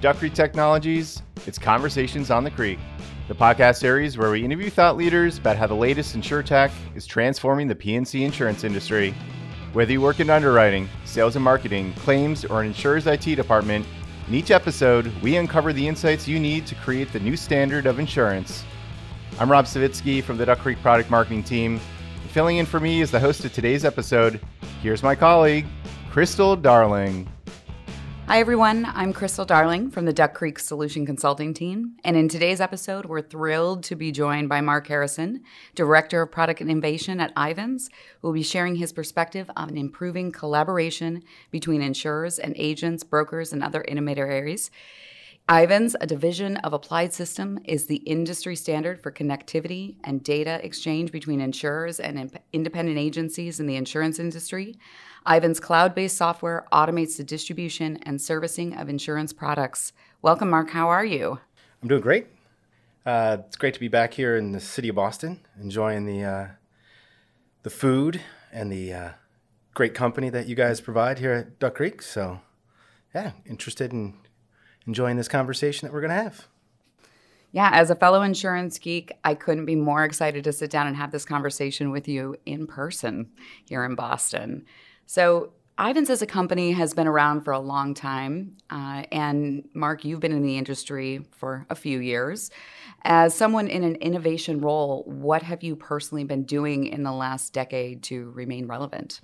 Duck Creek Technologies, it's Conversations on the Creek, the podcast series where we interview thought leaders about how the latest insurtech is transforming the P&C insurance industry. Whether you work in underwriting, sales and marketing, claims, or an insurer's IT department, in each episode, we uncover the insights you need to create the new standard of insurance. I'm Rob Savitsky from the Duck Creek Product Marketing Team. Filling in for me is the host of today's episode, here's my colleague, Crystal Darling. Hi, everyone. I'm Crystal Darling from the Duck Creek Solution Consulting Team. And in today's episode, we're thrilled to be joined by Mark Harrison, Director of Product Innovation at Ivans, who will be sharing his perspective on improving collaboration between insurers and agents, brokers, and other intermediaries. Ivans, a division of Applied System, is the industry standard for connectivity and data exchange between insurers and independent agencies in the insurance industry. Ivans cloud based software automates the distribution and servicing of insurance products. Welcome, Mark. How are you? I'm doing great. Uh, it's great to be back here in the city of Boston, enjoying the uh, the food and the uh, great company that you guys provide here at Duck Creek. So, yeah, interested in enjoying this conversation that we're going to have. Yeah, as a fellow insurance geek, I couldn't be more excited to sit down and have this conversation with you in person here in Boston. So, Ivans as a company has been around for a long time. Uh, and Mark, you've been in the industry for a few years. As someone in an innovation role, what have you personally been doing in the last decade to remain relevant?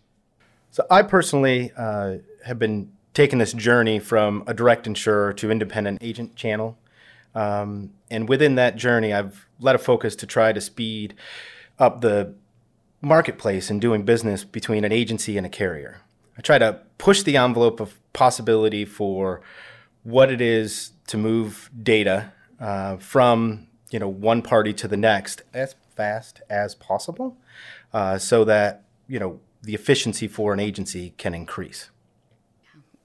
So, I personally uh, have been taking this journey from a direct insurer to independent agent channel. Um, and within that journey, I've led a focus to try to speed up the marketplace and doing business between an agency and a carrier. I try to push the envelope of possibility for what it is to move data uh, from you know one party to the next as fast as possible, uh, so that you know the efficiency for an agency can increase.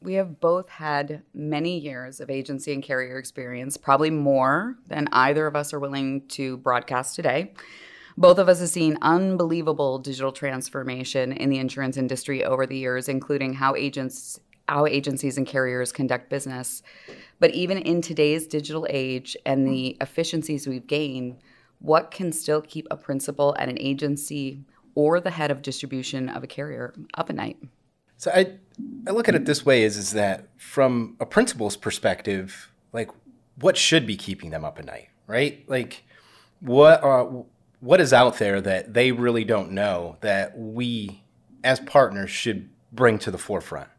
We have both had many years of agency and carrier experience, probably more than either of us are willing to broadcast today. Both of us have seen unbelievable digital transformation in the insurance industry over the years, including how agents how agencies and carriers conduct business. But even in today's digital age and the efficiencies we've gained, what can still keep a principal at an agency or the head of distribution of a carrier up at night? So I I look at it this way is is that from a principal's perspective, like what should be keeping them up at night, right? Like what are what is out there that they really don't know that we as partners should bring to the forefront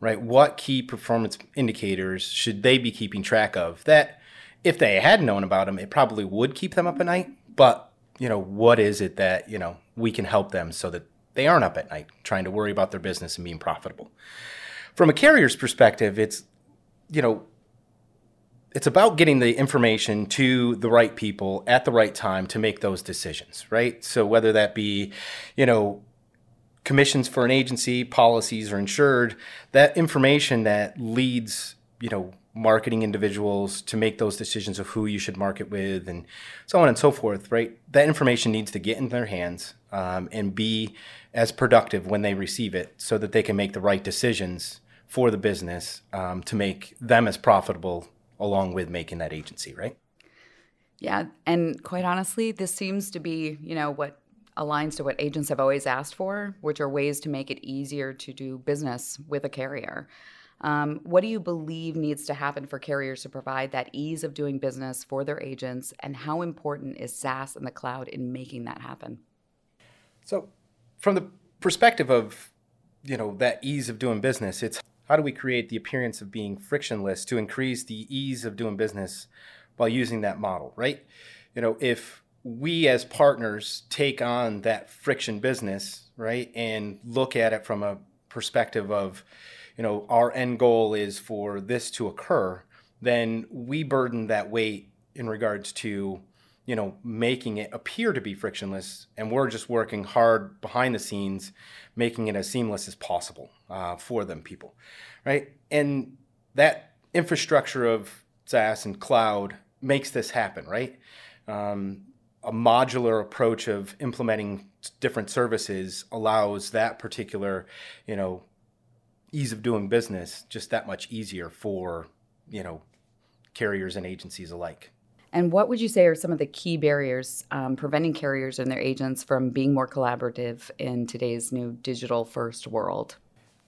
right what key performance indicators should they be keeping track of that if they had known about them it probably would keep them up at night but you know what is it that you know we can help them so that they aren't up at night trying to worry about their business and being profitable from a carrier's perspective it's you know it's about getting the information to the right people at the right time to make those decisions, right? So whether that be, you know, commissions for an agency, policies or insured, that information that leads, you know, marketing individuals to make those decisions of who you should market with and so on and so forth, right? That information needs to get in their hands um, and be as productive when they receive it so that they can make the right decisions for the business um, to make them as profitable along with making that agency, right? Yeah, and quite honestly, this seems to be, you know, what aligns to what agents have always asked for, which are ways to make it easier to do business with a carrier. Um, what do you believe needs to happen for carriers to provide that ease of doing business for their agents, and how important is SaaS and the cloud in making that happen? So, from the perspective of you know that ease of doing business, it's how do we create the appearance of being frictionless to increase the ease of doing business while using that model, right? You know, if we as partners take on that friction business, right, and look at it from a perspective of, you know, our end goal is for this to occur, then we burden that weight in regards to you know, making it appear to be frictionless, and we're just working hard behind the scenes, making it as seamless as possible uh, for them people, right? And that infrastructure of SaaS and cloud makes this happen, right? Um, a modular approach of implementing different services allows that particular, you know, ease of doing business just that much easier for, you know, carriers and agencies alike. And what would you say are some of the key barriers um, preventing carriers and their agents from being more collaborative in today's new digital first world?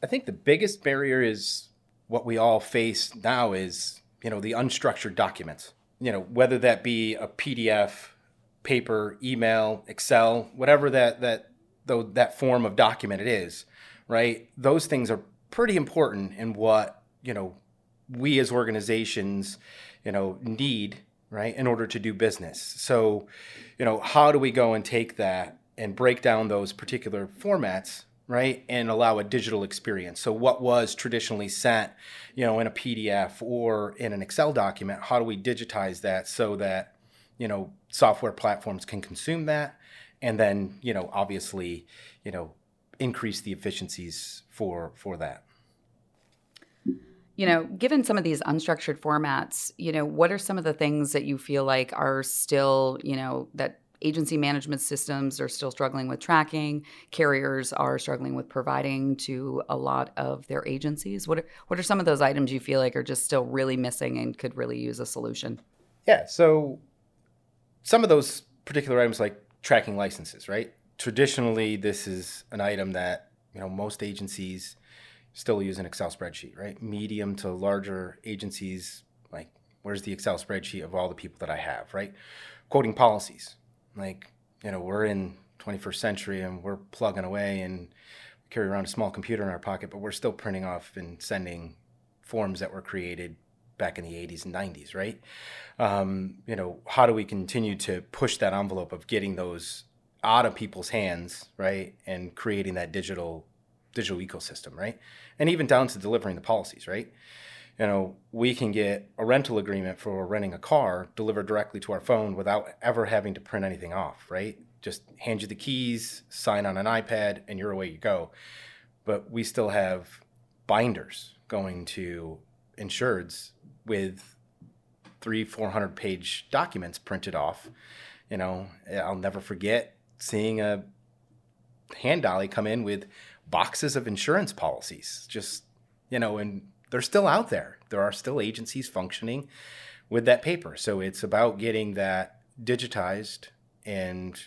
I think the biggest barrier is what we all face now is, you know, the unstructured documents. You know, whether that be a PDF, paper, email, Excel, whatever that that though that form of document it is, right? Those things are pretty important in what, you know, we as organizations, you know, need right, in order to do business. So, you know, how do we go and take that and break down those particular formats, right, and allow a digital experience? So, what was traditionally sent, you know, in a PDF or in an Excel document, how do we digitize that so that, you know, software platforms can consume that and then, you know, obviously, you know, increase the efficiencies for for that you know, given some of these unstructured formats, you know, what are some of the things that you feel like are still, you know, that agency management systems are still struggling with tracking, carriers are struggling with providing to a lot of their agencies? What are, what are some of those items you feel like are just still really missing and could really use a solution? Yeah, so some of those particular items like tracking licenses, right? Traditionally, this is an item that, you know, most agencies still use an Excel spreadsheet, right? Medium to larger agencies, like where's the Excel spreadsheet of all the people that I have, right? Quoting policies, like you know we're in 21st century and we're plugging away and carry around a small computer in our pocket, but we're still printing off and sending forms that were created back in the 80s and 90s, right? Um, you know, how do we continue to push that envelope of getting those out of people's hands, right, and creating that digital digital ecosystem, right? And even down to delivering the policies, right? You know, we can get a rental agreement for renting a car delivered directly to our phone without ever having to print anything off, right? Just hand you the keys, sign on an iPad, and you're away you go. But we still have binders going to insureds with three, four hundred page documents printed off. You know, I'll never forget seeing a hand dolly come in with boxes of insurance policies. Just, you know, and they're still out there. There are still agencies functioning with that paper. So it's about getting that digitized and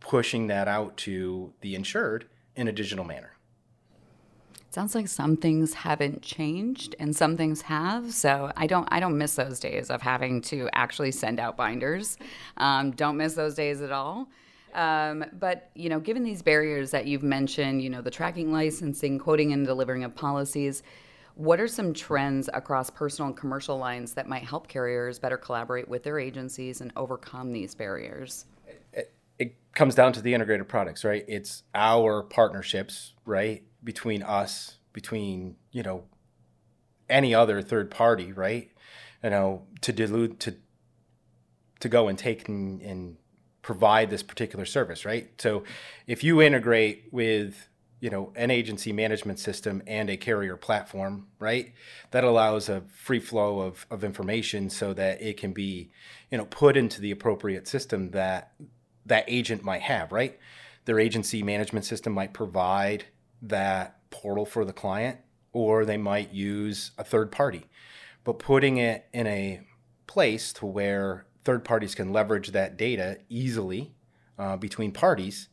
pushing that out to the insured in a digital manner. Sounds like some things haven't changed and some things have. So I don't I don't miss those days of having to actually send out binders. Um, don't miss those days at all. Um, but you know, given these barriers that you've mentioned, you know, the tracking, licensing, quoting, and delivering of policies, what are some trends across personal and commercial lines that might help carriers better collaborate with their agencies and overcome these barriers? It, it comes down to the integrated products, right? It's our partnerships, right, between us, between you know, any other third party, right? You know, to dilute to to go and take and, and provide this particular service, right? So if you integrate with you know an agency management system and a carrier platform right that allows a free flow of, of information so that it can be you know put into the appropriate system that that agent might have right their agency management system might provide that portal for the client or they might use a third party but putting it in a place to where third parties can leverage that data easily uh, between parties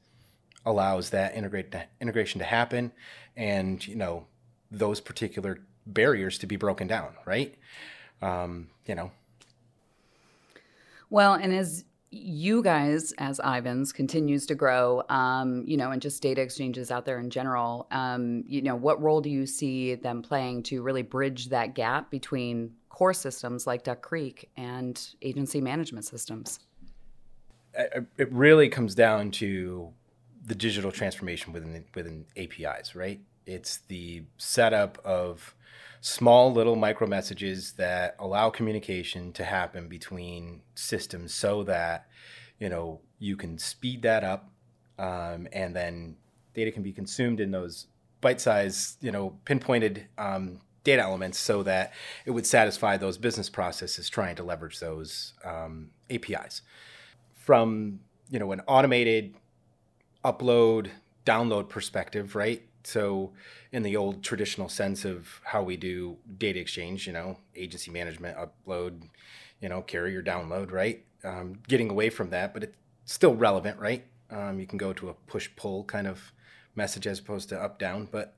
allows that integrate integration to happen and you know those particular barriers to be broken down right? Um, you know. Well and as you guys as ivans continues to grow um, you know and just data exchanges out there in general um, you know what role do you see them playing to really bridge that gap between core systems like Duck Creek and agency management systems? It really comes down to the digital transformation within within APIs, right? It's the setup of small little micro messages that allow communication to happen between systems so that you know you can speed that up um, and then data can be consumed in those bite-sized you know pinpointed um, data elements so that it would satisfy those business processes trying to leverage those um, APIs. From you know an automated upload download perspective, right? So, in the old traditional sense of how we do data exchange, you know, agency management, upload, you know, carrier download, right? Um, getting away from that, but it's still relevant, right? Um, you can go to a push pull kind of message as opposed to up down, but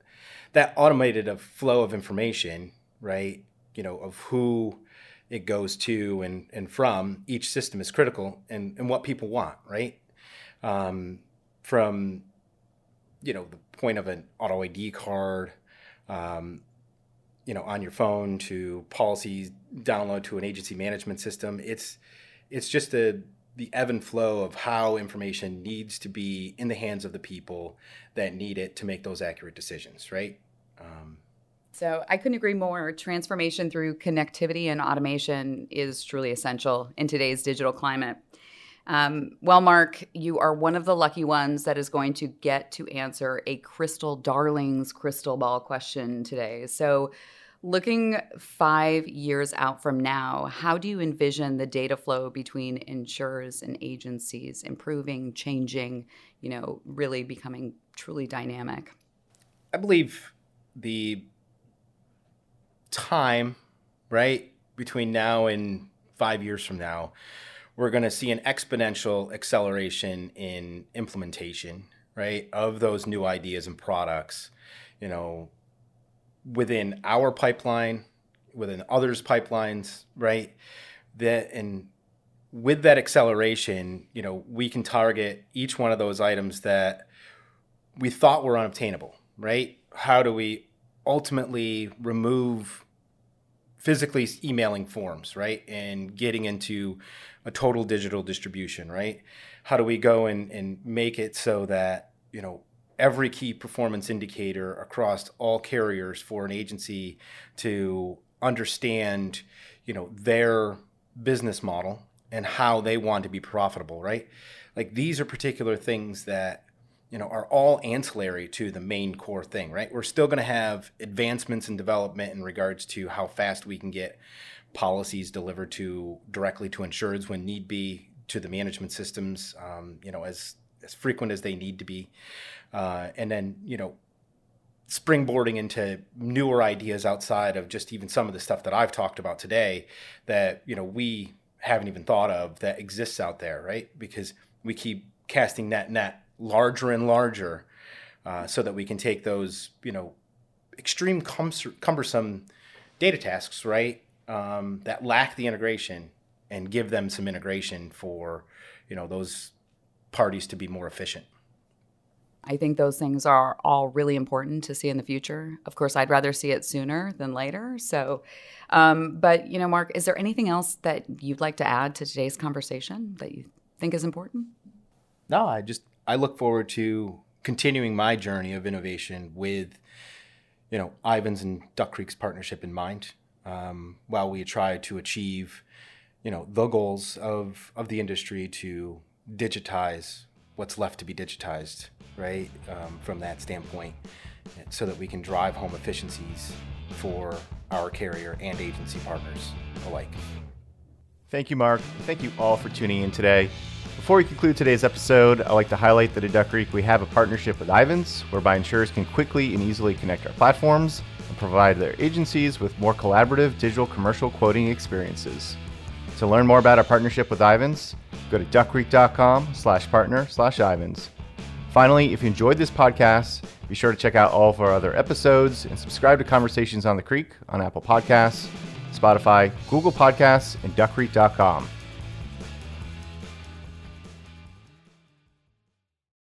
that automated a flow of information, right? You know, of who it goes to and, and from each system is critical and, and what people want, right? Um, from, you know, the point of an auto ID card, um, you know, on your phone to policies download to an agency management system. It's, it's just a, the ebb and flow of how information needs to be in the hands of the people that need it to make those accurate decisions, right? Um, so I couldn't agree more. Transformation through connectivity and automation is truly essential in today's digital climate. Um, well, Mark, you are one of the lucky ones that is going to get to answer a Crystal Darling's crystal ball question today. So, looking five years out from now, how do you envision the data flow between insurers and agencies improving, changing, you know, really becoming truly dynamic? I believe the time, right, between now and five years from now, we're going to see an exponential acceleration in implementation, right, of those new ideas and products, you know, within our pipeline, within others' pipelines, right? That and with that acceleration, you know, we can target each one of those items that we thought were unobtainable, right? How do we ultimately remove physically emailing forms, right? And getting into a total digital distribution, right? How do we go and, and make it so that, you know, every key performance indicator across all carriers for an agency to understand, you know, their business model and how they want to be profitable, right? Like these are particular things that you know, are all ancillary to the main core thing, right? We're still going to have advancements in development in regards to how fast we can get policies delivered to directly to insureds when need be to the management systems, um, you know, as as frequent as they need to be, uh, and then you know, springboarding into newer ideas outside of just even some of the stuff that I've talked about today that you know we haven't even thought of that exists out there, right? Because we keep casting that net larger and larger uh, so that we can take those, you know, extreme cumbersome data tasks, right, um, that lack the integration and give them some integration for, you know, those parties to be more efficient. I think those things are all really important to see in the future. Of course, I'd rather see it sooner than later. So, um, but you know, Mark, is there anything else that you'd like to add to today's conversation that you think is important? No, I just I look forward to continuing my journey of innovation with, you know, Ivans and Duck Creek's partnership in mind, um, while we try to achieve, you know, the goals of of the industry to digitize what's left to be digitized, right? Um, from that standpoint, so that we can drive home efficiencies for our carrier and agency partners alike. Thank you, Mark. Thank you all for tuning in today. Before we conclude today's episode, I'd like to highlight that at Duck Creek we have a partnership with Ivans, whereby insurers can quickly and easily connect our platforms and provide their agencies with more collaborative digital commercial quoting experiences. To learn more about our partnership with Ivans, go to duckcreek.com slash partner slash Ivans. Finally, if you enjoyed this podcast, be sure to check out all of our other episodes and subscribe to Conversations on the Creek on Apple Podcasts, Spotify, Google Podcasts, and duckcreek.com.